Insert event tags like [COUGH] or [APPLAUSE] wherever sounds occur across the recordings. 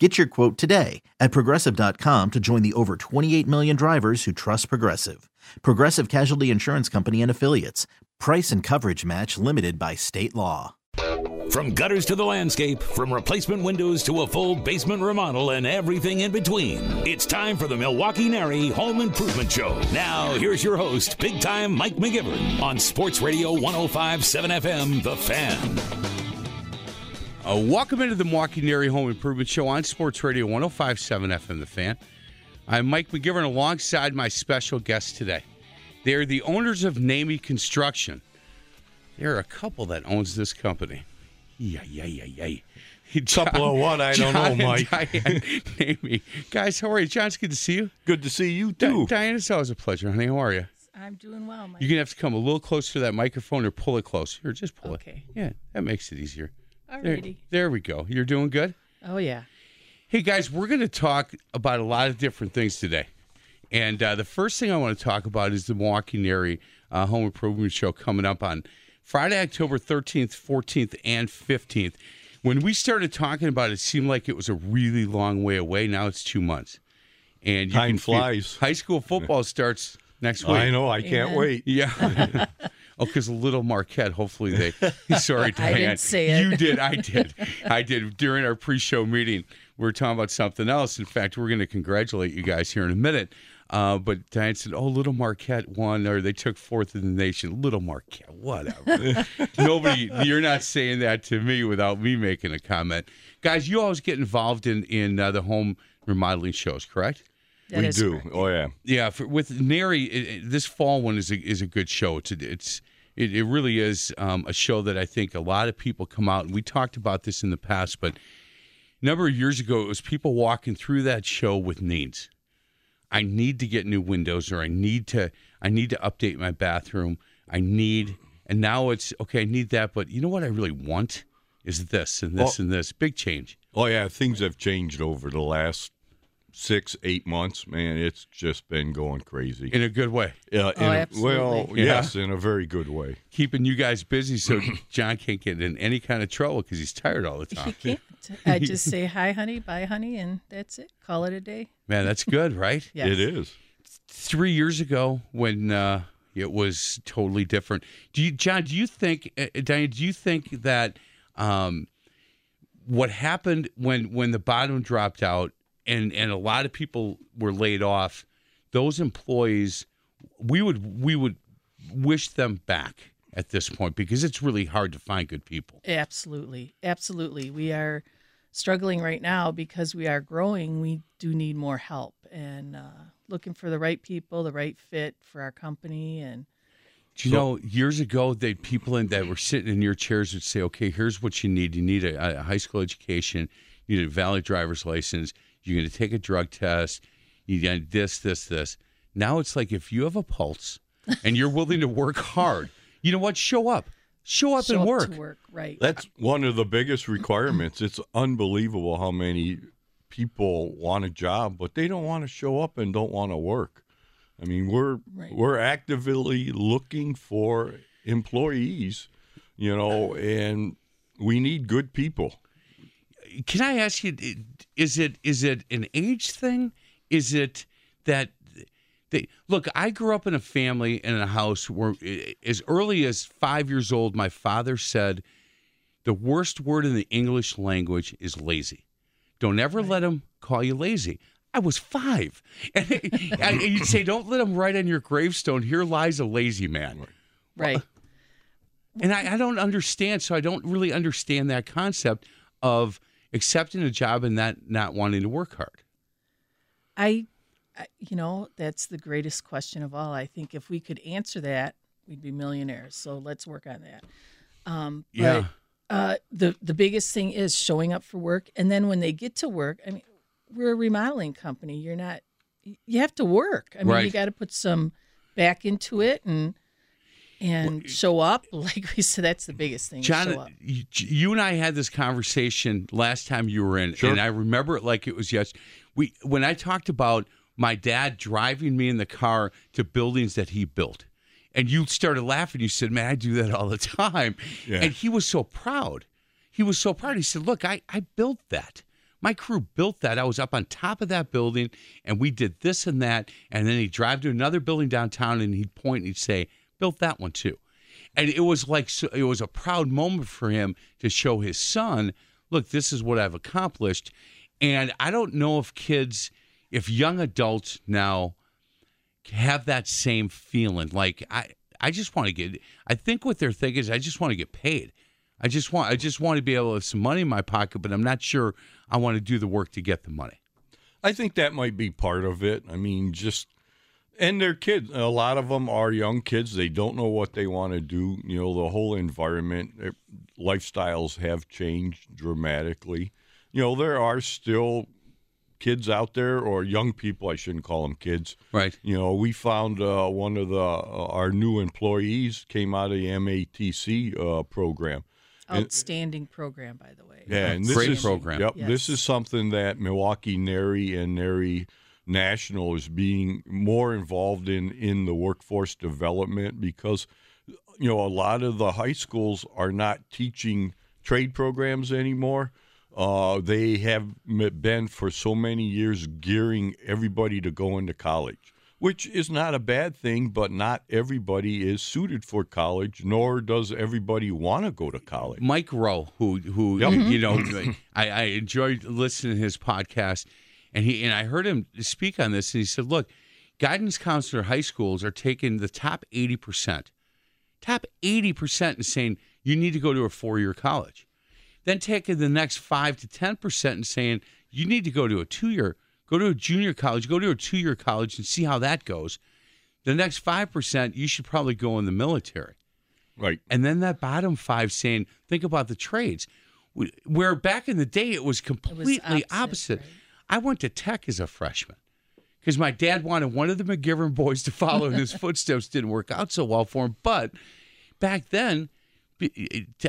Get your quote today at progressive.com to join the over 28 million drivers who trust Progressive. Progressive Casualty Insurance Company and Affiliates. Price and coverage match limited by state law. From gutters to the landscape, from replacement windows to a full basement remodel and everything in between, it's time for the Milwaukee NARI Home Improvement Show. Now, here's your host, big time Mike McGivern on Sports Radio 1057 FM, The Fan. Uh, welcome into the Milwaukee NARI Home Improvement Show on Sports Radio 1057 FM The Fan. I'm Mike McGivern alongside my special guest today. They're the owners of Nehmey Construction. There are a couple that owns this company. Yeah, yeah, yeah, yeah. Couple of what? I don't know, Mike. Diane [LAUGHS] Nehmey. Guys, how are you? John, it's good to see you. Good to see you Di- too. Diane, it's always a pleasure, honey. How are you? I'm doing well, Mike. You're going to have to come a little closer to that microphone or pull it closer. Or just pull it. Okay. it. Yeah, that makes it easier. There, there we go. You're doing good? Oh yeah. Hey guys, we're going to talk about a lot of different things today. And uh, the first thing I want to talk about is the Milwaukee NARI uh, Home Improvement Show coming up on Friday, October 13th, 14th, and 15th. When we started talking about it, it seemed like it was a really long way away. Now it's two months. And you Time can flies. high school football starts next week. I know. I can't Amen. wait. Yeah. [LAUGHS] [LAUGHS] oh, because Little Marquette. Hopefully they. [LAUGHS] Sorry, Diane. I didn't say it. You did. I [LAUGHS] did. I did. During our pre-show meeting, we were talking about something else. In fact, we're going to congratulate you guys here in a minute. Uh, but Diane said, "Oh, Little Marquette won, or they took fourth in the nation." Little Marquette, whatever. [LAUGHS] Nobody, you're not saying that to me without me making a comment, guys. You always get involved in in uh, the home remodeling shows, correct? That we is do. correct. Oh yeah. Yeah, for, with NARI, it, it- this fall one is a, is a good show. It's it's it, it really is um, a show that I think a lot of people come out. And we talked about this in the past, but a number of years ago, it was people walking through that show with needs. I need to get new windows, or I need to I need to update my bathroom. I need, and now it's okay. I need that, but you know what I really want is this and this Well- and this. Big change. Oh yeah. Things have changed over the last six, eight months. Man, it's just been going crazy. In a good way, Uh, Oh, a- well, Yeah. yes, in a very good way. keeping you guys busy so [CLEARS THROAT] John can't get in any kind of trouble because he's tired all the He time. can't. [LAUGHS] I just say hi, honey, bye, honey, and that's it. Call it a day. Man, that's good, right? [LAUGHS] Yes. It is. Three years ago, when uh, it was totally different. Do you, John? Do you think, uh, Diane? Do you think that um, what happened when when the bottom dropped out and and a lot of people were laid off, those employees, we would we would wish them back at this point because it's really hard to find good people. Absolutely. Absolutely. We are struggling right now because we are growing. We do need more help and uh, looking for the right people, the right fit for our company. And Do you know, years ago, the people in that were sitting in your chairs would say, "Okay, here's what you need. You need a, a high school education. You need a valid driver's license. You're going to take a drug test. You got to this, this, this." Now it's like if you have a pulse and you're willing to work hard, you know what? Show up. Show up show and up work. to work. Right. That's one of the biggest requirements. It's unbelievable how many people want a job, but they don't want to show up and don't want to work. I mean, we're Right. we're actively looking for employees, you know, and we need good people. Can I ask you? Is it is it an age thing? Is it that they look? I grew up in a family in a house where, as early as five years old, my father said, "The worst word in the English language is lazy. Don't ever let them call you lazy." I was five, [LAUGHS] and, and you'd say, "Don't let them write on your gravestone, here lies a lazy man." right. And I, I don't understand. So I don't really understand that concept of accepting a job and not not wanting to work hard. I, I, you know, that's the greatest question of all. I think if we could answer that, we'd be millionaires. So let's work on that. Um, but, Yeah. Uh, the the biggest thing is showing up for work, and then when they get to work, I mean, we're a remodeling company. You're not. You have to work. I mean, you got to put some back into it, and and show up. [LAUGHS] Like we said, that's the biggest thing. show John, up. you, you and I had this conversation last time you were in, Sure. and I remember it like it was yes. We when I talked about my dad driving me in the car to buildings that he built, and you started laughing. You said, "Man, I do that all the [LAUGHS] time," Yeah. and he was so proud. He was so proud. He said, "Look, I I built that." My crew built that. I was up on top of that building and we did this and that. And then he'd drive to another building downtown and he'd point and he'd say, built that one too. And it was like, so- it was a proud moment for him to show his son, look, this is what I've accomplished. And I don't know if kids, if young adults now have that same feeling. Like, I, I just want to get, I think what they're thinking is, I just want to get paid. I just want, I just want to be able to have some money in my pocket, but I'm not sure I want to do the work to get the money. I think that might be part of it. I mean, just and they're kids. A lot of them are young kids. They don't know what they want to do. You know, the whole environment, their lifestyles have changed dramatically. You know, there are still kids out there, or young people. I shouldn't call them kids. Right. You know, we found uh, one of the uh, our new employees came out of the MATC uh, program. And- Outstanding program, by the way. yeah, and this Great is, program. Yep, Yes. this is something that Milwaukee NARI and NARI National is being more involved in in the workforce development because you know a lot of the high schools are not teaching trade programs anymore. Uh, they have been for so many years gearing everybody to go into college, which is not a bad thing, but not everybody is suited for college, nor does everybody want to go to college. Mike Rowe, who who Yep. you know, I, I enjoyed listening to his podcast, and he and I heard him speak on this, and he said, "Look, guidance counselor high schools are taking the top eighty percent, top eighty percent, and saying you need to go to a four year college, then taking the next five to ten percent and saying you need to go to a two year, go to a junior college, go to a two year college, and see how that goes." The next five percent, you should probably go in the military Right. and then that bottom five saying, think about the trades. Where back in the day it was completely opposite. opposite, right. I went to tech as a freshman because my dad wanted one of the McGivern boys to follow in his [LAUGHS] footsteps. Didn't work out so well for him, but back then,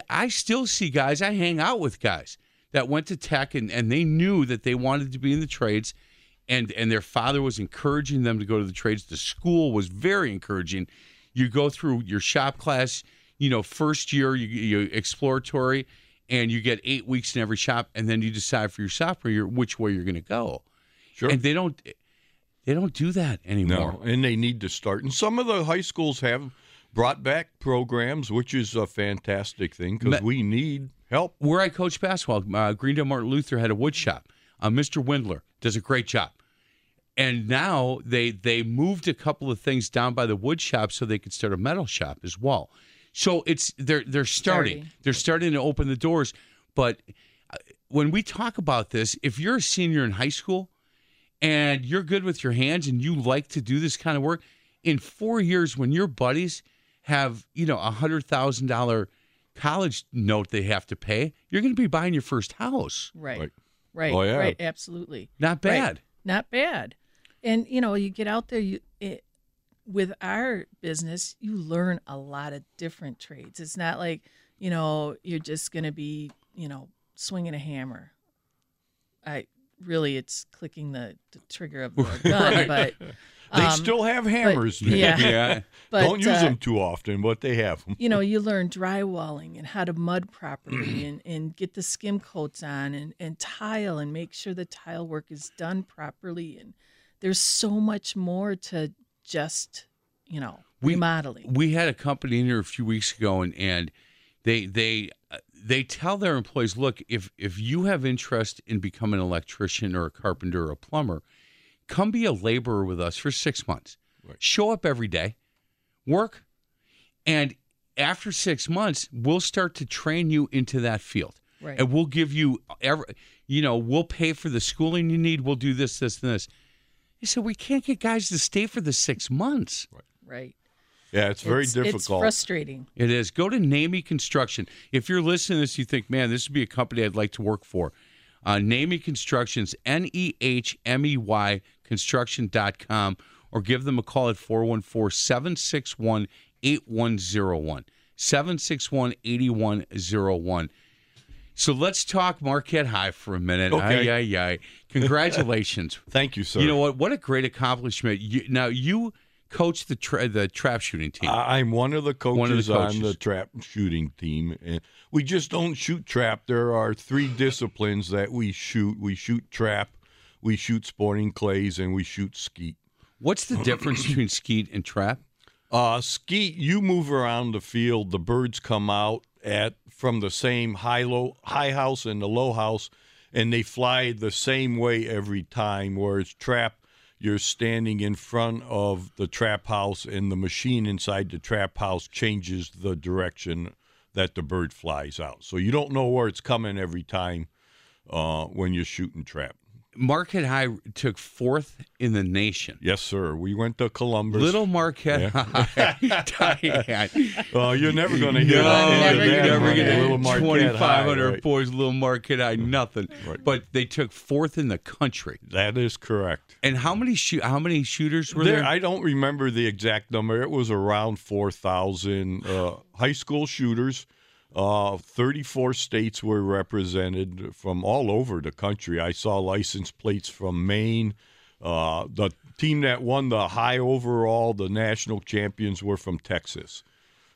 I still see guys. I hang out with guys that went to tech and, and they knew that they wanted to be in the trades and and their father was encouraging them to go to the trades. The school was very encouraging. You go through your shop class, you know, first year you, you exploratory, and you get eight weeks in every shop, and then you decide for your sophomore year which way you're going to go. Sure. And they don't they don't do that anymore. No, and they need to start. And some of the high schools have brought back programs, which is a fantastic thing because we need help. Where I coach basketball, uh, Greendale Martin Luther had a wood shop. Uh, Mr. Windler does a great job. And now they they moved a couple of things down by the wood shop so they could start a metal shop as well. So it's they're they're starting. Starting. They're starting to open the doors. But uh, when we talk about this, if you're a senior in high school and you're good with your hands and you like to do this kind of work, in four years when your buddies have you know a hundred thousand dollar college note they have to pay, you're going to be buying your first house. Right. Right. Right. Oh, yeah. Right. Absolutely. Not Right. bad. Not bad. And you know, you get out there. You it, with our business, you learn a lot of different trades. It's not like you know you're just going to be you know swinging a hammer. I really, it's clicking the, the trigger of the [LAUGHS] gun, but They [LAUGHS] um, still have hammers. but- yeah. [LAUGHS] Yeah. but Don't use uh, them too often, but they have them. you know, you learn drywalling and how to mud properly [CLEARS THROAT] and, and get the skim coats on and, and tile and make sure the tile work is done properly. And there's so much more to just, you know, We- remodeling. we had a company in here a few weeks ago, and and they they uh, they tell their employees, look, if if you have interest in becoming an electrician or a carpenter or a plumber, come be a laborer with us for six months. Show up every day, work, and after six months, we'll start to train you into that field. Right. And we'll give you every, you know, we'll pay for the schooling you need. We'll do this, this, and this. He said, we can't get guys to stay for the six months. right. Yeah, it's very it's, difficult. It's frustrating. It is. Go to Nehmey Construction. If you're listening to this, you think, man, this would be a company I'd like to work for. Uh, Nehmey Constructions, N E H M E Y construction.com, or give them a call at 414 761 8101. 761 8101. So let's talk Marquette High for a minute. Okay. Ay, ay, ay. Congratulations. [LAUGHS] Thank you, sir. You know what? What a great accomplishment. You, now, you coach the, tra- the trap shooting team. I- I'm one of the coaches, One of the on the trap shooting team, and we just don't shoot trap. There are three disciplines that we shoot. We shoot trap, we shoot sporting clays, and we shoot skeet. What's the difference [CLEARS THROAT] between skeet and trap? Uh, skeet, you move around the field. The birds come out at from the same high low high house and the low house, and they fly the same way every time. Whereas trap, you're standing in front of the trap house, and the machine inside the trap house changes the direction that the bird flies out. So you don't know where it's coming every time uh, when you're shooting trap. Marquette High took fourth in the nation. Yes, sir. We went to Columbus. Little Marquette High. [LAUGHS] Diane. Well, you're never going to hear No, that. you're never going Little to Marquette 2,500 right. boys, little Marquette High, nothing. Right. But they took fourth in the country. That is correct. And how many shoot? How many shooters were There, there? I don't remember the exact number. It was around 4,000 uh, high school shooters. Uh, 34 states were represented from all over the country. I saw license plates from Maine. Uh, the team that won the high overall, the national champions, were from Texas.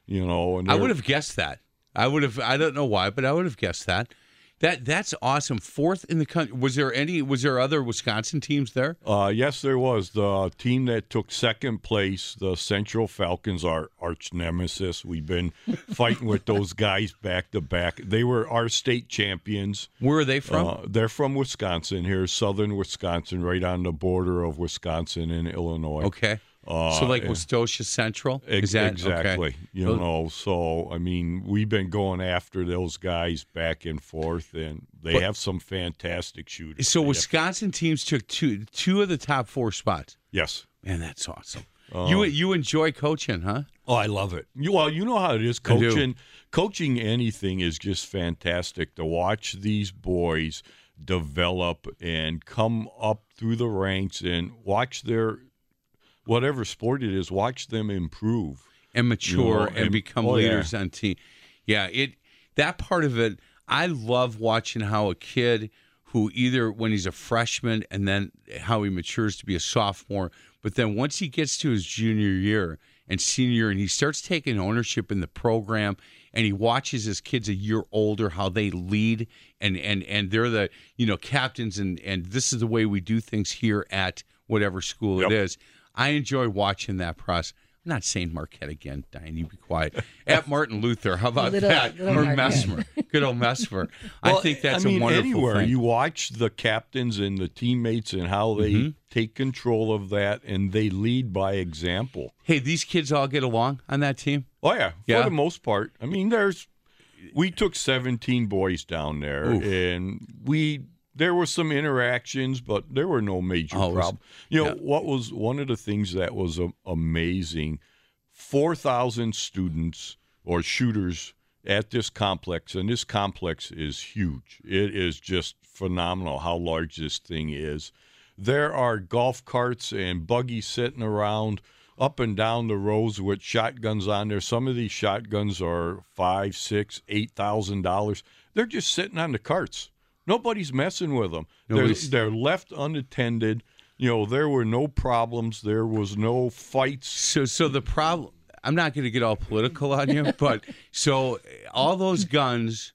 You know, and I would have guessed that. I would have. I don't know why, but I would have guessed that. That that's awesome. Fourth in the country. Was there any? Was there other Wisconsin teams there? Uh, yes, there was the team that took second place, the Central Falcons, our arch nemesis. We've been [LAUGHS] fighting with those guys back to back. They were our state champions. Where are they from? Uh, they're from Wisconsin here, southern Wisconsin, right on the border of Wisconsin and Illinois. okay. Uh, so like yeah. Westosha Central. Ex- that exactly. Okay. You know, so I mean, we've been going after those guys back and forth, and they But- have some fantastic shooters. So have- Wisconsin teams took two two of the top four spots. yes. Man, that's awesome. Uh, you you enjoy coaching, huh? Oh, I love it. You, well, you know how it is coaching. Coaching anything is just fantastic to watch these boys develop and come up through the ranks and watch their whatever sport it is. Watch them improve. and mature know, and, and- become oh, yeah. leaders on team. Yeah, it that part of it, I love watching how a kid who either when he's a freshman and then how he matures to be a sophomore, but then once he gets to his junior year and senior and he starts taking ownership in the program and he watches his kids a year older how they lead and and and they're the you know captains and and this is the way we do things here at whatever school it Yep. is. I enjoy watching that process. I'm not saying Marquette again, Diane. You be quiet. [LAUGHS] At Martin Luther, how about Little- that? little or Marquette. Messmer, good old Messmer. I think that's I mean, a wonderful anywhere thing. you watch the captains and the teammates and how they Mm-hmm. take control of that and they lead by example. hey, these kids all get along on that team. Oh yeah, Yeah? for the most part. I mean, there's we took 17 boys down there, Oof. and we there were some interactions, but there were no major Oh, problems. You know yeah. what was one of the things that was a, amazing? Four thousand students or shooters at this complex, and this complex is huge. It is just phenomenal how large this thing is. There are golf carts and buggies sitting around up and down the rows with shotguns on there. Some of these shotguns are five, six, eight thousand dollars. They're just sitting on the carts. Nobody's messing with them. They're, they're left unattended. You know, there were no problems. There was no fights. So, so the problem. I'm not going to get all political on you, [LAUGHS] but so all those guns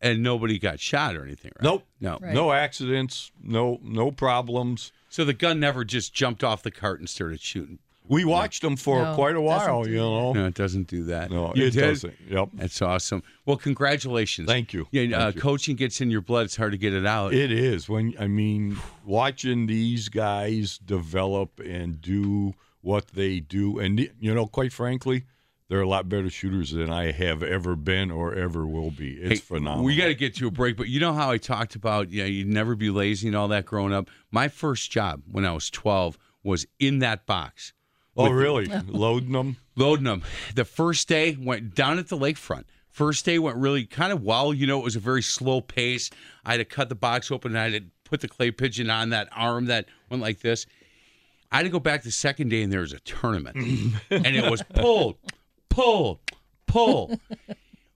and nobody got shot or anything, right? Nope. No. Right. No accidents. No no problems. So the gun never just jumped off the cart and started shooting. We watched them for No, quite a doesn't while. do You know. No, it doesn't do that. No, You it did? doesn't. Yep. That's awesome. Well, congratulations. Thank you. Yeah, uh, Thank you. coaching gets in your blood. It's hard to get it out. It is when I mean watching these guys develop and do what they do, and you know, quite frankly, they're a lot better shooters than I have ever been or ever will be. It's Hey, phenomenal. We got to get to a break, but you know how I talked about, yeah, you'd never be lazy and all that growing up. My first job when I was 12 was in that box, oh, really? Loading them? loading them. The first day went down at the lakefront. First day went really kind of well. You know, it was a very slow pace. I had to cut the box open and I had to put the clay pigeon on that arm that went like this. I had to go back the second day and there was a tournament, [LAUGHS] and it was pulled, pull, pull.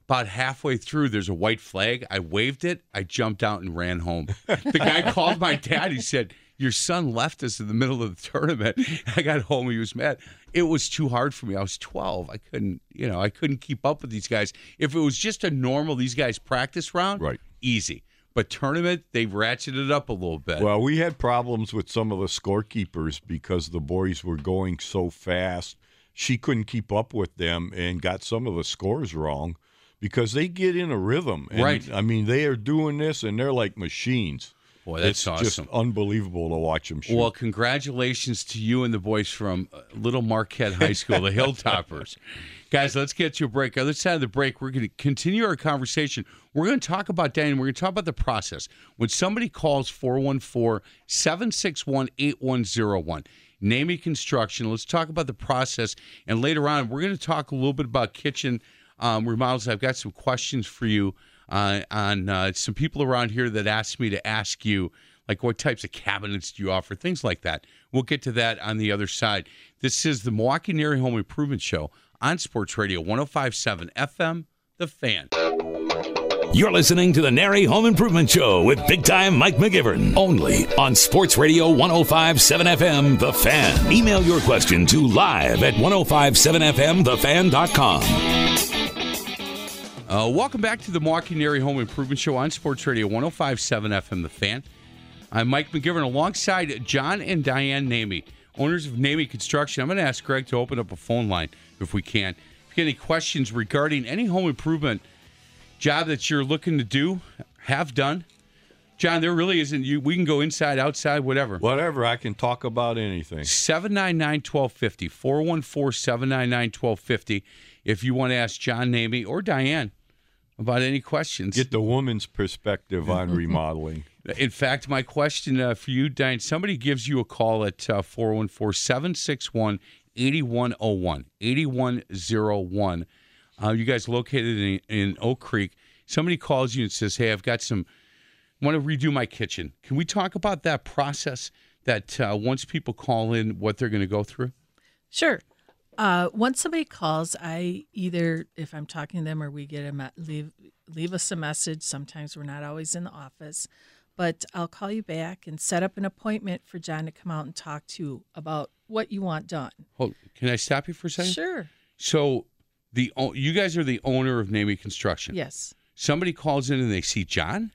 About halfway through, there's a white flag. I waved it. I jumped out and ran home. The guy called my dad. He said, Your son left us in the middle of the [LAUGHS] tournament. I got home. He was mad. It was too hard for me. I was 12. I couldn't, you know, I couldn't keep up with these guys. If it was just a normal, these guys practice round, Right. easy. But tournament, they've ratcheted it up a little bit. Well, we had problems with some of the scorekeepers because the boys were going so fast. She couldn't keep up with them and got some of the scores wrong because they get in a rhythm. And, Right. I mean, they are doing this and they're like machines. Boy, that's it's just unbelievable to watch them shoot. Well, congratulations to you and the boys from uh, Little Marquette High School, the Hilltoppers. [LAUGHS] Guys, let's get to a break. Other side of the break, we're going to continue our conversation. We're going to talk about Dan. We're going to talk about the process. When somebody calls 414 761 8101, Nehmey Construction, let's talk about the process. And later on, we're going to talk a little bit about kitchen um, remodels. I've got some questions for you uh, on uh, some people around here that asked me to ask you, like what types of cabinets do you offer, things like that. We'll get to that on the other side. This is the Milwaukee NARI Home Improvement Show on Sports Radio 1057 FM, The Fan. You're listening to the NARI Home Improvement Show with big time Mike McGivern. Only on Sports Radio 1057 FM, The Fan. Email your question to live at 1057FMTheFan.com. Uh, welcome back to the Milwaukee NARI Home Improvement Show on Sports Radio 1057 FM The Fan. I'm Mike McGivern alongside John and Diane Nehmey, owners of Nehmey Construction. I'm going to ask Greg to open up a phone line if we can. If you get any questions regarding any home improvement job that you're looking to do, have done, John, there really isn't. You, we can go inside, outside, whatever. Whatever, I can talk about anything. 799 1250, 414 799 1250. If you want to ask John Nehmey or Diane about any questions. Get the woman's perspective on [LAUGHS] remodeling. In fact, my question uh, for you, Diane, somebody gives you a call at uh, 414 761 8101. 8101. Uh, you guys located in, in Oak Creek. Somebody calls you and says, Hey, I've got some, want to redo my kitchen. Can we talk about that process that uh, once people call in, what they're going to go through? Sure. Uh, once somebody calls, I either, if I'm talking to them or we get a me- leave leave us a message. Sometimes we're not always in the office, but I'll call you back and set up an appointment for John to come out and talk to you about what you want done. Hold, can I stop you for a second? Sure. So, the you guys are the owner of Nehmey Construction. Yes. Somebody calls in and they see John.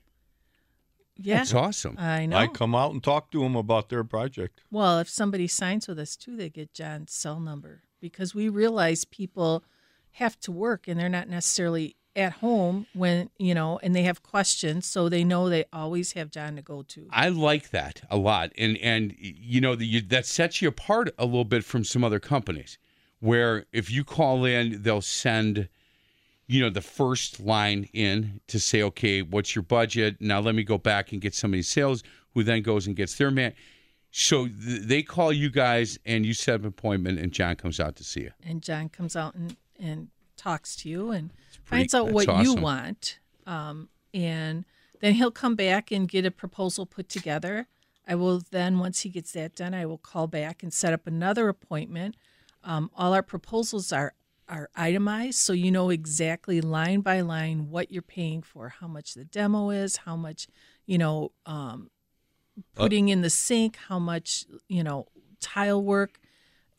Yeah. That's awesome. I know. I come out and talk to them about their project. Well, if somebody signs with us too, they get John's cell number because we realize people have to work and they're not necessarily at home when, you know, and they have questions, so they know they always have John to go to. I like that a lot, and and you know the, you, that sets you apart a little bit from some other companies, where if you call in, they'll send, you know, the first line in to say, okay, what's your budget? Now let me go back and get somebody sales who then goes and gets their man. So th- they call you guys, and you set up an appointment, and John comes out to see you. And John comes out and, and talks to you and pretty- finds out what you want. Um, and then he'll come back and get a proposal put together. I will then, once he gets that done, I will call back and set up another appointment. Um, all our proposals are are itemized, so you know exactly line by line what you're paying for, how much the demo is, how much you know um, Uh, putting in the sink, how much you know tile work,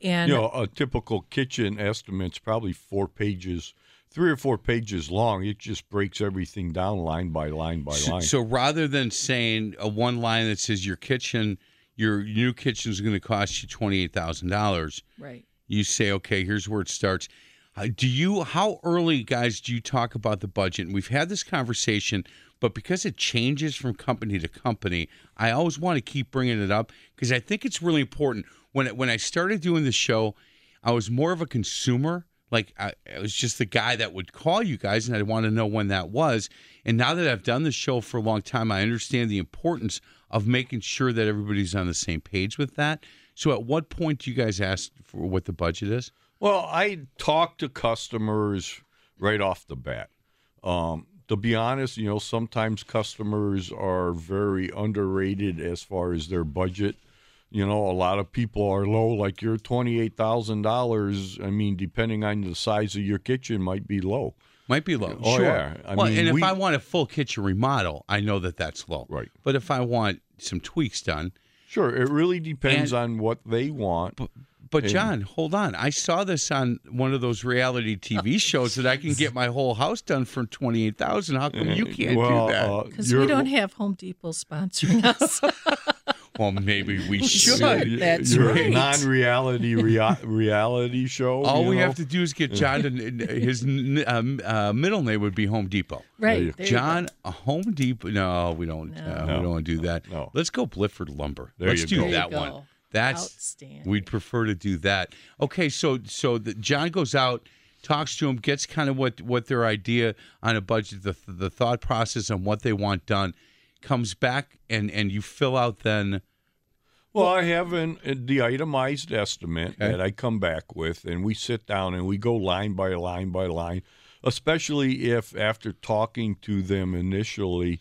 and You know, a typical kitchen estimate's probably four pages, three or four pages long. It just breaks everything down line by line by So, line. so rather than saying a one line that says your kitchen, your new kitchen is going to cost you twenty eight thousand dollars, right. you say, okay, here's where it starts. Do you? How early, guys, do you talk about the budget? And we've had this conversation, but because it changes from company to company, I always want to keep bringing it up because I think it's really important. When it, when I started doing the show, I was more of a consumer. Like I, I was just the guy that would call you guys, and I want to know when that was. And now that I've done the show for a long time, I understand the importance of making sure that everybody's on the same page with that. So, at what point do you guys ask for what the budget is? Well, I talk to customers right off the bat. Um, to be honest, you know, sometimes customers are very underrated as far as their budget. you know, a lot of people are low, like your twenty-eight thousand dollars. I mean, depending on the size of your kitchen, might be low. Might be low. Oh, sure. yeah. I well, mean, and if we- I want a full kitchen remodel, I know that that's low. Right. But if I want some tweaks done, Sure, it really depends And- on what they want. but And- John, hold on. I saw this on one of those reality TV [LAUGHS] shows that I can get my whole house done for twenty eight thousand. How come you can't well, do that? uh, Because we don't have Home Depot sponsoring us. [LAUGHS] well, maybe we We should. should. y- That's your right. non-reality [LAUGHS] rea- reality show. All we know? have to do is get John to his um, uh, middle name would be Home Depot. right. there. John, Home Depot. No, we don't. Uh, No. we don't want to do that. No. Let's go Bliffert Lumber. There Let's you do go. There you that go. one. That's Outstanding. we'd prefer to do that. Okay, so so the, John goes out, talks to him, gets kind of what what their idea on a budget, the the thought process on what they want done, comes back and and you fill out then. Well, I have an, uh, the itemized estimate Okay. that I come back with, and we sit down and we go line by line by line. Especially if after talking to them initially,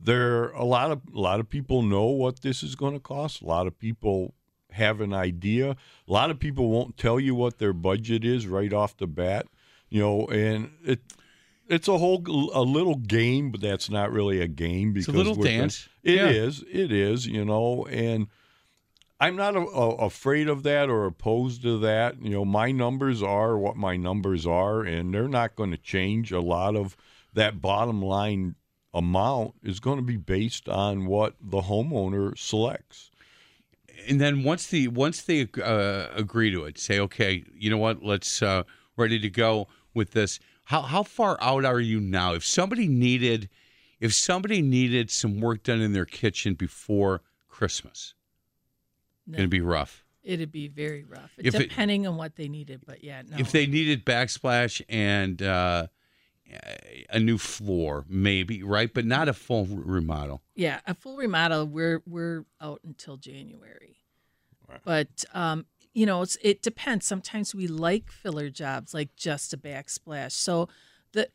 there a lot of a lot of people know what this is going to cost. A lot of people have an idea. A lot of people won't tell you what their budget is right off the bat. You know, and it it's a whole a little game, but that's not really a game because it's a little dance. It yeah. is, it is, You know, and I'm not a, a, afraid of that or opposed to that. You know, my numbers are what my numbers are, and they're not going to change. A lot of that bottom line amount is going to be based on what the homeowner selects. And then once the once they uh, agree to it, say, okay, you know what, let's uh, ready to go with this. How how far out are you now? If somebody needed, if somebody needed some work done in their kitchen before Christmas, No, gonna be rough. it'd be very rough, If it- depending on what they needed. But yeah, no. If they needed backsplash and uh, a new floor, maybe right, but not a full remodel. yeah, a full remodel, we're we're out until January. But um, you know, it's it depends. Sometimes we like filler jobs, like just a backsplash. So the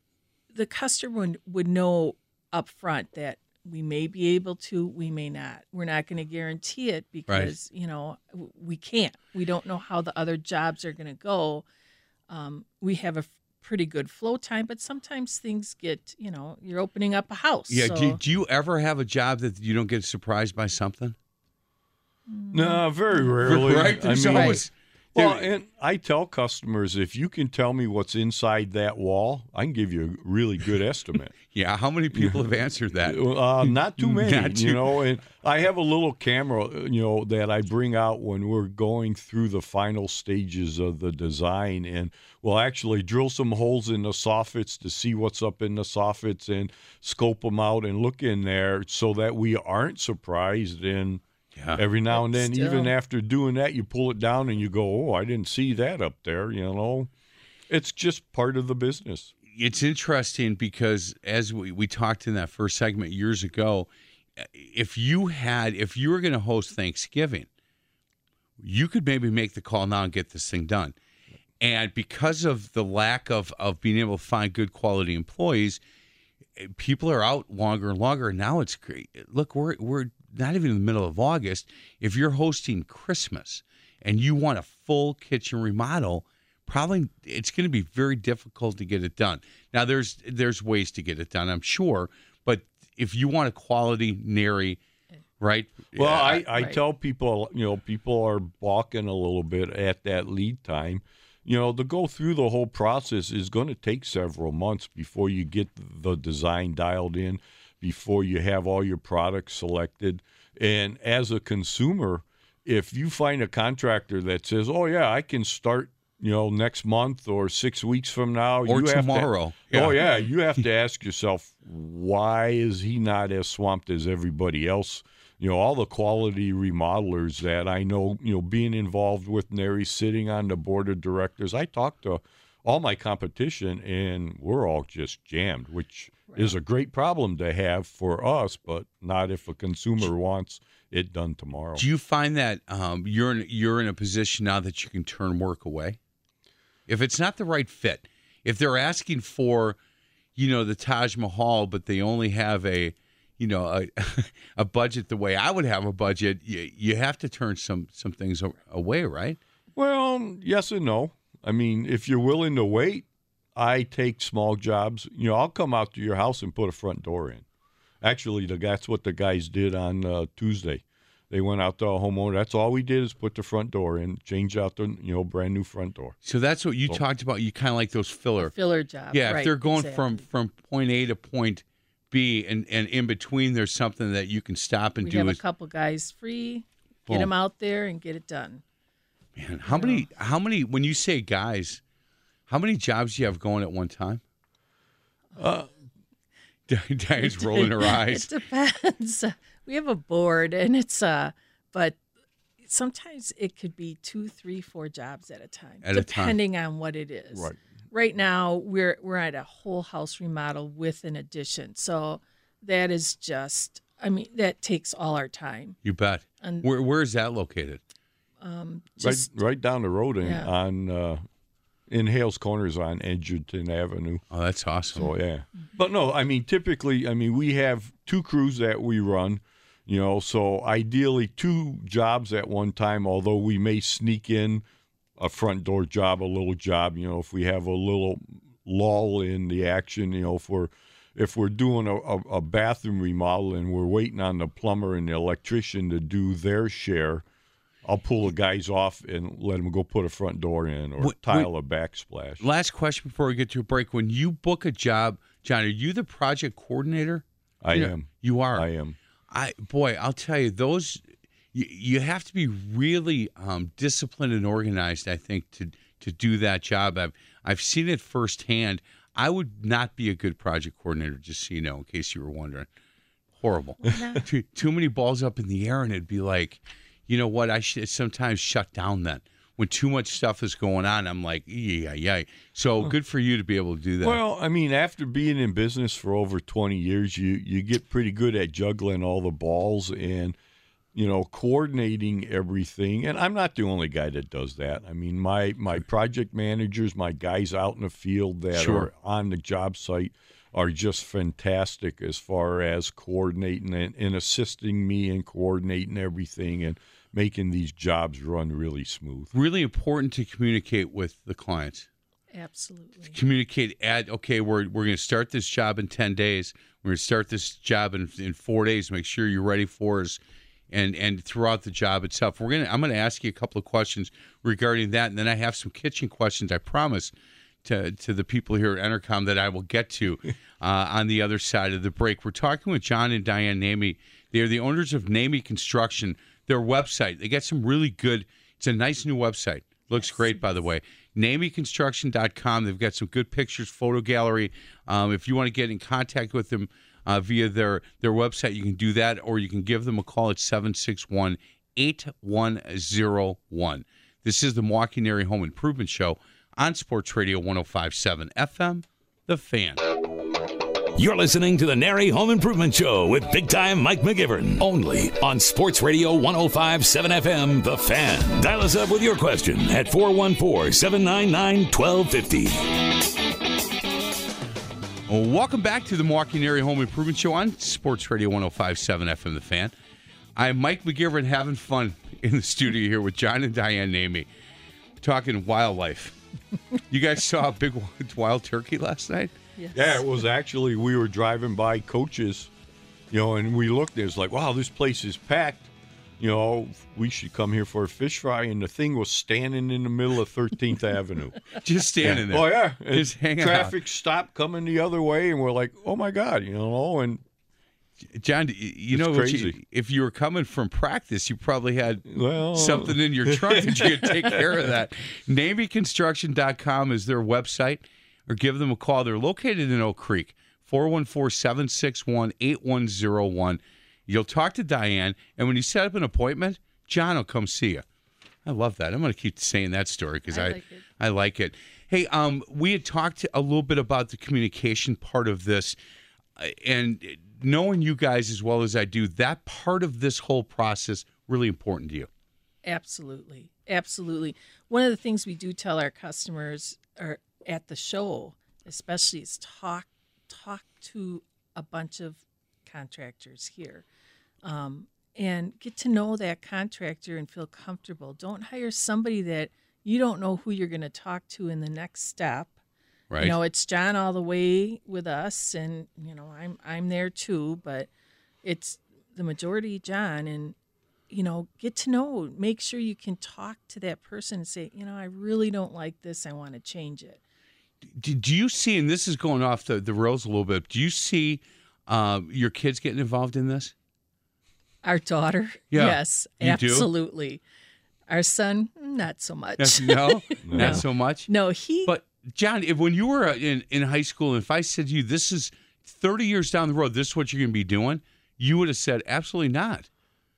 the customer would, would know up front that we may be able to, we may not. We're not going to guarantee it because you know we can't. We don't know how the other jobs are going to go. Um, we have a pretty good flow time, but sometimes things get you know you're opening up a house. Yeah. so- Do, do you ever have a job that you don't get surprised by something? No, very mm. rarely. Right. I There's mean, always. Well, and I tell customers if you can tell me what's inside that wall, I can give you a really good estimate. [LAUGHS] yeah. How many people have answered that? [LAUGHS] Uh, not too many, Not too- you know. [LAUGHS] And I have a little camera, you know, that I bring out when we're going through the final stages of the design, and we'll actually drill some holes in the soffits to see what's up in the soffits and scope them out and look in there so that we aren't surprised. And Yeah. every now and then, even after doing that, you pull it down and you go, "Oh, I didn't see that up there," you know. It's just part of the business. it's interesting because as we, we talked in that first segment years ago, if you had if you were going to host Thanksgiving, you could maybe make the call now and get this thing done. And because of the lack of of being able to find good quality employees, eh, people are out longer and longer. And now it's great. Look, we're we're not even in the middle of August. If you're hosting Christmas and you want a full kitchen remodel, probably it's going to be very difficult to get it done. Now there's there's ways to get it done, I'm sure, but if you want a quality NARI, right? Well, Yeah, I, I Right. tell people, you know, people are balking a little bit at that lead time. You know, to go through the whole process is going to take several months before you get the design dialed in, before you have all your products selected. And as a consumer, if you find a contractor that says, "Oh yeah, I can start," you know, next month or six weeks from now, Or you have to- tomorrow. Oh Yeah. yeah, you have to [LAUGHS] ask yourself, why is he not as swamped as everybody else? You know, all the quality remodelers that I know, you know, being involved with NARI, sitting on the board of directors, I talk to all my competition, and we're all just jammed, which is a great problem to have for us, but not if a consumer wants it done tomorrow. Do you find that um, you're in, you're in a position now that you can turn work away? If it's not the right fit, if they're asking for, you know, the Taj Mahal, but they only have a, you know a, [LAUGHS] a budget the way I would have a budget, you, you have to turn some some things away, right? Well, yes and no. I mean, if you're willing to wait, I take small jobs. You know, I'll come out to your house and put a front door in. Actually, the, that's what the guys did on uh, Tuesday. They went out to a homeowner. That's all we did is put the front door in, change out the you know brand new front door. So that's what you talked about. You kind of like those filler. Filler jobs. Yeah, right, if they're going exactly. from from point A to point B, and and in between there's something that you can stop and we do. have a couple guys free. Get Boom. them out there and get it done. man, how many how many when you say guys, how many jobs do you have going at one time? Uh, [LAUGHS] Diane's rolling her [LAUGHS] eyes. It depends. We have a board, and it's uh, but sometimes it could be two, three, four jobs at a time, At a time. depending on what it is. Right. Right now, we're we're at a whole house remodel with an addition, so that is just. I mean, that takes all our time. You bet. And- Where where is that located? Um, Just right, right down the road in, Yeah. on uh, in Hales Corners on Edgerton Avenue. Oh, that's awesome. So yeah, mm-hmm. but no, I mean typically, I mean we have two crews that we run, you know, so ideally two jobs at one time. Although we may sneak in a front door job, a little job, you know, if we have a little lull in the action, you know, if we're if we're doing a, a, a bathroom remodel and we're waiting on the plumber and the electrician to do their share. I'll pull the guys off and let them go put a front door in or Wait, tile a backsplash. Last question before we get to a break. When you book a job, John, are you the project coordinator? I You know, am. You are. I am. I boy, I'll tell you those. You, you have to be really um, disciplined and organized. I think to to do that job. I've I've seen it firsthand. I would not be a good project coordinator, just so you know, in case you were wondering. Horrible. [LAUGHS] too, too many balls up in the air, and it'd be like, you know what? I should sometimes shut down then. When too much stuff is going on, I'm like, yeah, yeah. So good for you to be able to do that. Well, I mean, after being in business for over 20 years, you you get pretty good at juggling all the balls and you know coordinating everything. And I'm not the only guy that does that. I mean, my my project managers, my guys out in the field that Sure. are on the job site are just fantastic as far as coordinating and, and assisting me in coordinating everything and making these jobs run really smooth. really important to communicate with the clients. absolutely. communicate at okay we're, we're going to start this job in 10 days we're going to start this job in, in four days make sure you're ready for us and and throughout the job itself we're going to i'm going to ask you a couple of questions regarding that and then i have some kitchen questions i promise to, to the people here at Entercom that I will get to [LAUGHS] uh, on the other side of the break. We're talking with John and Diane Nehmey. They are the owners of Nehmey Construction. Their website, they got some really good, it's a nice new website. Looks great, by the way. NehmeyConstruction.com. They've got some good pictures, photo gallery. Um, if you want to get in contact with them uh, via their, their website, you can do that, or you can give them a call at 761 8101. This is the Milwaukee NARI Home Improvement Show on Sports Radio 1057 FM, The Fan. You're listening to the NARI Home Improvement Show with big time Mike McGivern. Only on Sports Radio 1057 FM, The Fan. Dial us up with your question at 414 799 1250. Welcome back to the Milwaukee NARI Home Improvement Show on Sports Radio 1057 FM, The Fan. I'm Mike McGivern having fun in the studio here with John and Diane Nehmey talking wildlife. [LAUGHS] you guys saw a big [LAUGHS] wild turkey last night? Yes. Yeah, it was actually we were driving by coaches, you know, and we looked. and It was like, wow, this place is packed. You know, we should come here for a fish fry, and the thing was standing in the middle of 13th [LAUGHS] Avenue. Just standing there. Oh yeah, And Just hanging out. Traffic stopped coming the other way, and we're like, oh my god, you know, and John, you It's know, what you- if you were coming from practice, you probably had well, something in your trunk that you could take [LAUGHS] care of that. NehmeyConstruction.com is their website, or give them a call. They're located in Oak Creek, 414 761 8101. You'll talk to Diane, and when you set up an appointment, John will come see you. I love that. I'm going to keep saying that story because I I, like it. I like it. Hey, um, we had talked a little bit about the communication part of this, uh, and knowing you guys as well as I do, that part of this whole process really important to you. Absolutely. Absolutely. One of the things we do tell our customers or at the show, especially is talk talk to a bunch of contractors here. Um, and get to know that contractor and feel comfortable. Don't hire somebody that you don't know who you're going to talk to in the next step. Right. You know, it's John all the way with us, and you know, I'm I'm there too, but it's the majority John, and you know, get to know. Make sure you can talk to that person and say, you know, I really don't like this. I want to change it. do, do you see, and this is going off the, the rails a little bit, do you see uh, your kids getting involved in this? Our daughter, Yeah, yes, you do? absolutely. Our son, not so much. No. [LAUGHS] not so much. no, he. But John, if when you were uh, in, in high school, and if I said to you, "This is 30 years down the road, this is what you're going to be doing," you would have said, "Absolutely not."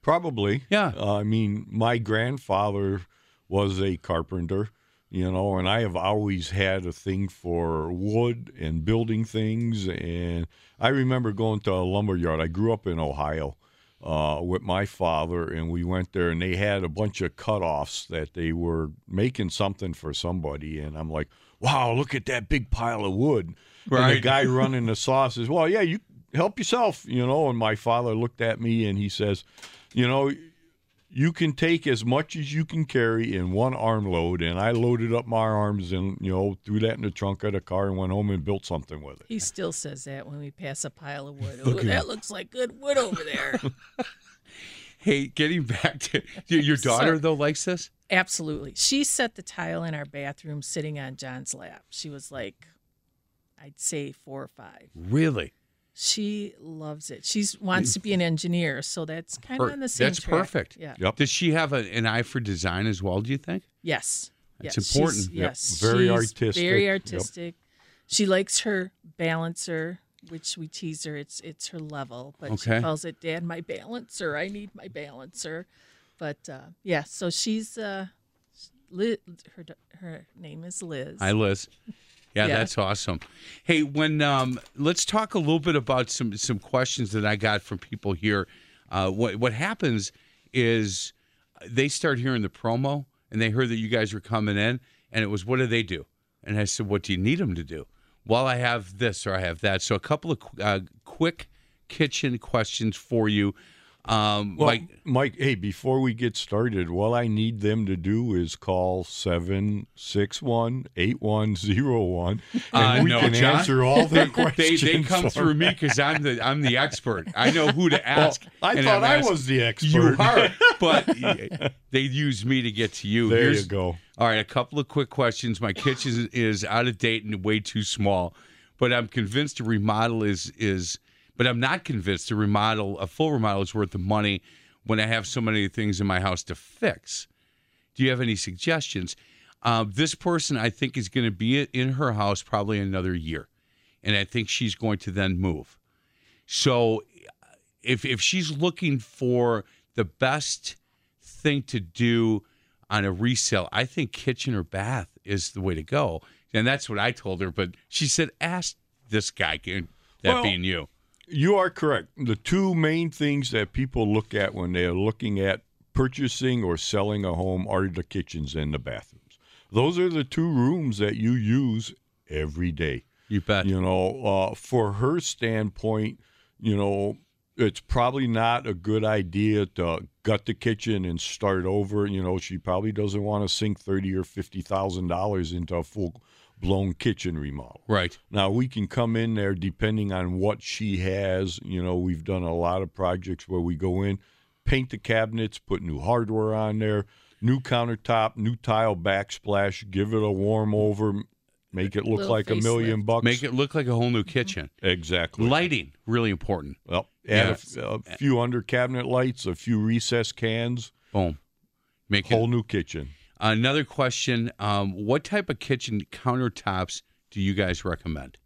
Probably. Yeah. Uh, I mean, my grandfather was a carpenter, you know, and I have always had a thing for wood and building things. And I remember going to a lumber yard. I grew up in Ohio uh, with my father, and we went there, and they had a bunch of cutoffs that they were making something for somebody. And I'm like, wow, look at that big pile of wood. And the guy [LAUGHS] running the saw says, well, yeah, you help yourself, you know. And my father looked at me and he says, you know, you can take as much as you can carry in one arm load. And I loaded up my arms and, you know, threw that in the trunk of the car and went home and built something with it. he still says that when we pass a pile of wood. [LAUGHS] Look Oh, at that looks like good wood over there. [LAUGHS] Hey, getting back to your, your daughter Sorry. though likes this. Absolutely. She set the tile in our bathroom sitting on John's lap. She was like, I'd say four or five. Really? She loves it. She wants to be an engineer, so that's kind of Per- on the same that's track. perfect. Yeah. Yep. Does she have a, an eye for design as well? Do you think? Yes. It's Yes. important. She's- Yep. Yes. Very she's artistic. Very Yep. artistic. She likes her balancer, which we tease her. It's it's her level, but Okay. she calls it "Dad, my balancer. I need my balancer." But uh, yeah, so she's uh, Liz, her her name is Liz. Hi, Liz. Yeah, Yeah. that's awesome. Hey, when um, let's talk a little bit about some some questions that I got from people here. Uh, what what happens is they start hearing the promo and they heard that you guys were coming in, and it was what do they do? And I said, what do you need them to do? Well, I have this or I have that. So a couple of uh, quick kitchen questions for you. Um, Well, like Mike, hey, before we get started, what I need them to do is call 761 8101 [LAUGHS] and Uh, we no, can John. answer all their [LAUGHS] questions. they come through me because I'm the I'm the expert. I know who to Well, ask. I and thought I'm I asked- was the expert. You are, but [LAUGHS] they use me to get to you. There Here's- you go. All right, a couple of quick questions. My kitchen is, out of date and way too small, but I'm convinced a remodel is is. But I'm not convinced a remodel, a full remodel, is worth the money when I have so many things in my house to fix. Do you have any suggestions? Uh, this person, I think, is going to be in her house probably another year, and I think she's going to then move. So, if if she's looking for the best thing to do on a resale, I think kitchen or bath is the way to go, and that's what I told her. But she said, "Ask this guy." That Well, being you. You are correct. The two main things that people look at when they are looking at purchasing or selling a home are the kitchens and the bathrooms. Those are the two rooms that you use every day. You bet. You know, uh, for her standpoint, you know, it's probably not a good idea to gut the kitchen and start over. You know, she probably doesn't want to sink thirty or fifty thousand dollars into a full blown kitchen remodel. Right. Now we can come in there depending on what she has. You know, we've done a lot of projects where we go in, paint the cabinets, put new hardware on there, new countertop, new tile backsplash, give it a warm over, make it look Little like a million facelift. bucks. Make it look like a whole new kitchen. exactly. Lighting really important. Well, add a Yes. few under cabinet lights, a few recessed cans, Boom. Make it whole new kitchen. Another question: um, What type of kitchen countertops do you guys recommend?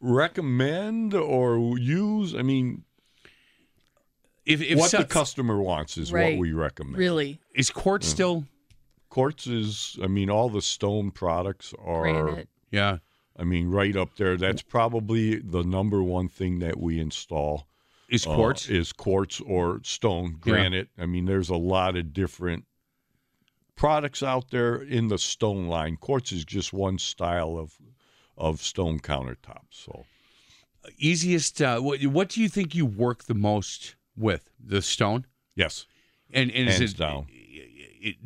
Recommend or use? I mean, If, if what so- the customer wants is Right. what we recommend. Really, is quartz still? Quartz is, I mean, all the stone products are, granite. Yeah, I mean, right up there. That's probably the number one thing that we install. is uh, quartz. is quartz or stone, Yeah. granite. I mean, there's a lot of different products out there in the stone line. Quartz is just one style of of stone countertops. So easiest. Uh, what, what do you think you work the most with? The stone. Yes. And, and is Hands it, down.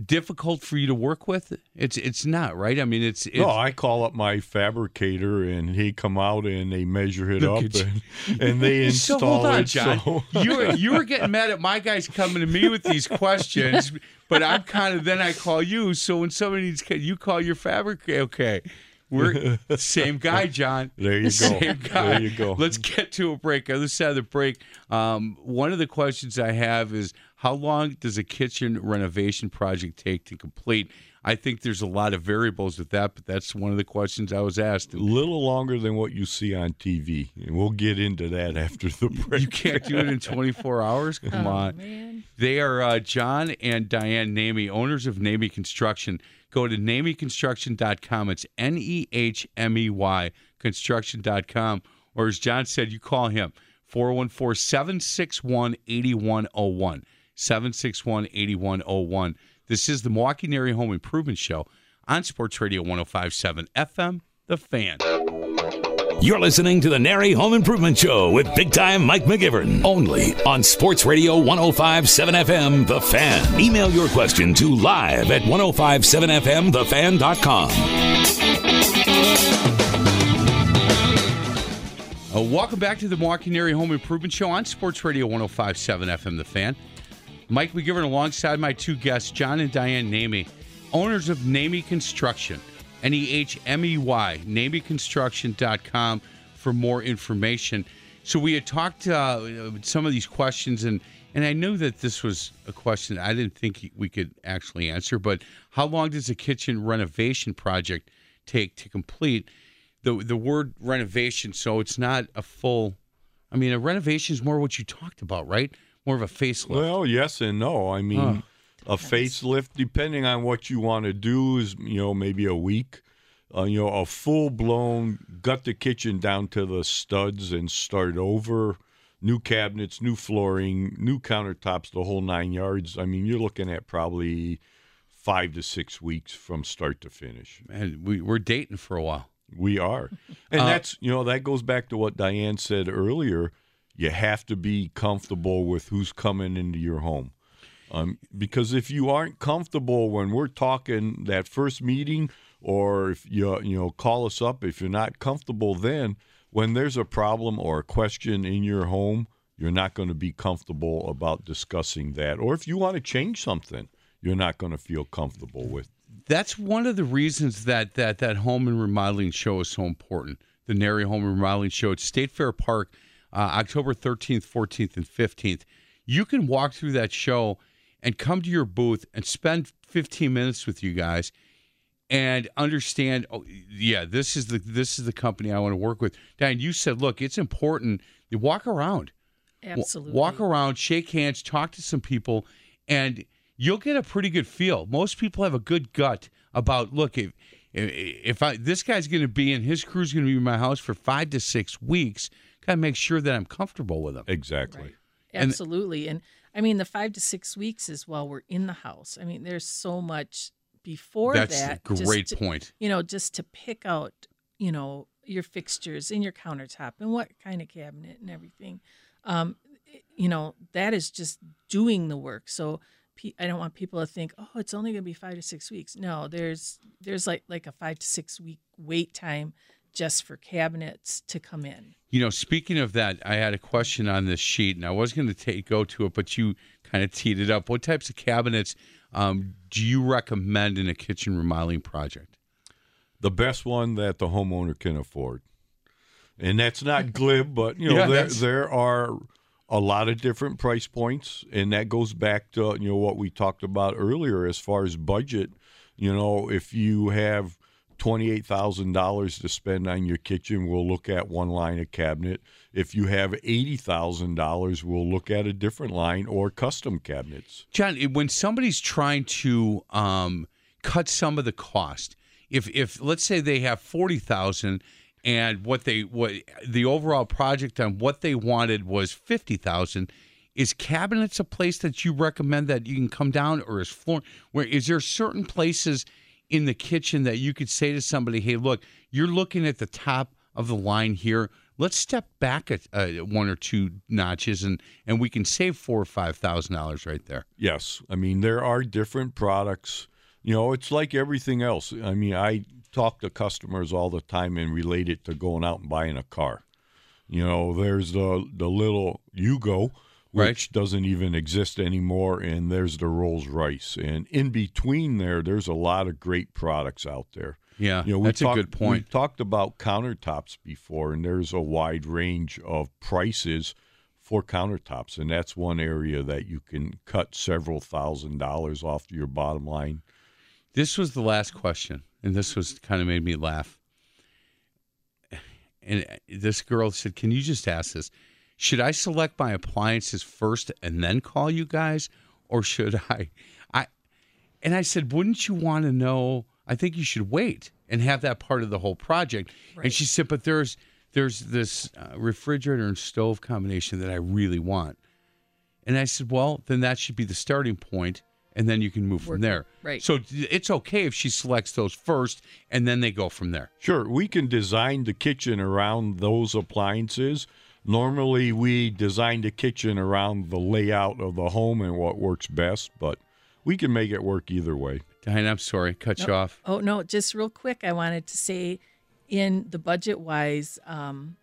Difficult for you to work with? It's it's not right. I mean, it's, it's No, I call up my fabricator and he come out and they measure it up and, and they [LAUGHS] so install hold on, it. John. So you were you were [LAUGHS] getting mad at my guys coming to me with these questions, but I'm kind of then I call you. So when somebody needs, you call your fabricator. Okay, we're same guy, John. [LAUGHS] There you go. Same guy. There you go. Let's get to a break. Other side of the break. Um, one of the questions I have is how long does a kitchen renovation project take to complete? I think there's a lot of variables with that, but that's one of the questions I was asked. a little longer than what you see on TV. And we'll get into that [LAUGHS] after the break. You can't do it in [LAUGHS] 24 hours. Come Oh, on. man. They are uh, John and Diane Nehmey, owners of Nehmey Construction. Go to nehmeyconstruction.com. It's N E H M E Y construction.com. Or as John said, you call him 414 761 8101. 761 8101. This is the Milwaukee Area Home Improvement Show on Sports Radio 1057 FM, The Fan. You're listening to the NARI Home Improvement Show with big time Mike McGivern. Only on Sports Radio 1057 FM, The Fan. Email your question to live at 1057FMTheFan.com. Uh, welcome back to the Milwaukee Area Home Improvement Show on Sports Radio 1057 FM The Fan. Mike McGivern alongside my two guests, John and Diane Nehmey, owners of Nehmey Construction, N E H M E Y, nehmeyconstruction.com for more information. So we had talked uh, some of these questions, and, and I knew that this was a question I didn't think we could actually answer, but how long does a kitchen renovation project take to complete? the the word renovation, so it's not a full. I mean, a renovation is more what you talked about, right? More of a facelift. Well, yes and no. I mean, a facelift, depending on what you want to do, is you know maybe a week. Uh, you know, a full blown gut the kitchen down to the studs and start over. New cabinets, new flooring, new countertops, the whole nine yards. I mean, you're looking at probably five to six weeks from start to finish. and we we're dating for a while. We are. [LAUGHS] And Uh, that's, you know, that goes back to what Diane said earlier. You have to be comfortable with who's coming into your home. Um, because if you aren't comfortable when we're talking that first meeting, or if you you know call us up if you're not comfortable, then when there's a problem or a question in your home, you're not going to be comfortable about discussing that. Or if you want to change something, you're not going to feel comfortable with. That's one of the reasons that that that home and remodeling show is so important. The NARI Home and Remodeling Show at State Fair Park, uh, October 13th, 14th, and 15th. You can walk through that show and come to your booth and spend 15 minutes with you guys and understand oh yeah this is the this is the company i want to work with diane you said look it's important you walk around Absolutely. walk around shake hands talk to some people and you'll get a pretty good feel most people have a good gut about look if if I this guy's going to be in his crew's going to be in my house for five to six weeks, gotta make sure that I'm comfortable with them. Exactly. And- Absolutely. And, I mean, the five to six weeks is while we're in the house. I mean, there's so much before That's that. a just great to- point. You know, just to pick out, you know, your fixtures in your countertop and what kind of cabinet and everything. Um, you know, that is just doing the work. So I don't want people to think, oh, it's only going to be five to six weeks. No, there's there's like like a five to six week wait time just for cabinets to come in. You know, speaking of that, I had a question on this sheet, and I was going to take go to it, but you kind of teed it up. What types of cabinets um, do you recommend in a kitchen remodeling project? the best one that the homeowner can afford. And that's not [LAUGHS] glib, but you know Yeah, there there are a lot of different price points, and that goes back to you know what we talked about earlier as far as budget. You know, if you have twenty eight thousand dollars to spend on your kitchen, we'll look at one line of cabinet. If you have eighty thousand dollars, we'll look at a different line or custom cabinets. John, when somebody's trying to um, cut some of the cost, if if let's say they have forty thousand and what they what the overall project on what they wanted was fifty thousand, is cabinets a place that you recommend that you can come down, or is floor? Where is there certain places in the kitchen that you could say to somebody, "Hey, look, you're looking at the top of the line here. let's step back at uh, one or two notches, and and we can save four or five thousand dollars right there. Yes, I mean there are different products. You know, it's like everything else. I mean, I talk to customers all the time and relate it to going out and buying a car. You know, there's the the little Yugo, which Right. doesn't even exist anymore, and there's the Rolls Royce, and in between there, there's a lot of great products out there. Yeah, You know, we that's a good point. We talked about countertops before, and there's a wide range of prices for countertops, and that's one area that you can cut several thousand dollars off your bottom line. This was the last question, and this was kind of made me laugh. And this girl said, "Can you just ask this? Should I select my appliances first and then call you guys, or should I?" I and I said, "Wouldn't you want to know? I think you should wait and have that part of the whole project." And she said, "But there's there's this uh, refrigerator and stove combination that I really want." And I said, "Well, then that should be the starting point, and then you can move from there." right. So it's okay if she selects those first, and then they go from there. Sure, we can design the kitchen around those appliances. Normally, we design the kitchen around the layout of the home and what works best, but we can make it work either way. Diane, I'm sorry, cut you off. Oh no, just real quick, I wanted to say, in the budget wise, um,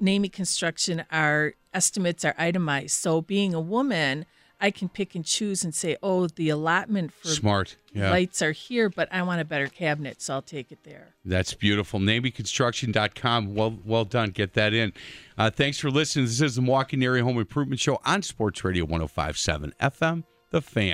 Nehmey Construction, our estimates are itemized. So being a woman, I can pick and choose and say, oh, the allotment for Smart. Yeah. lights are here, but I want a better cabinet, so I'll take it there. That's beautiful. NehmeyConstruction.com. Well, well done. Get that in. Uh, thanks for listening. This is the Milwaukee Area Home Improvement Show on Sports Radio 1057 FM, The Fan.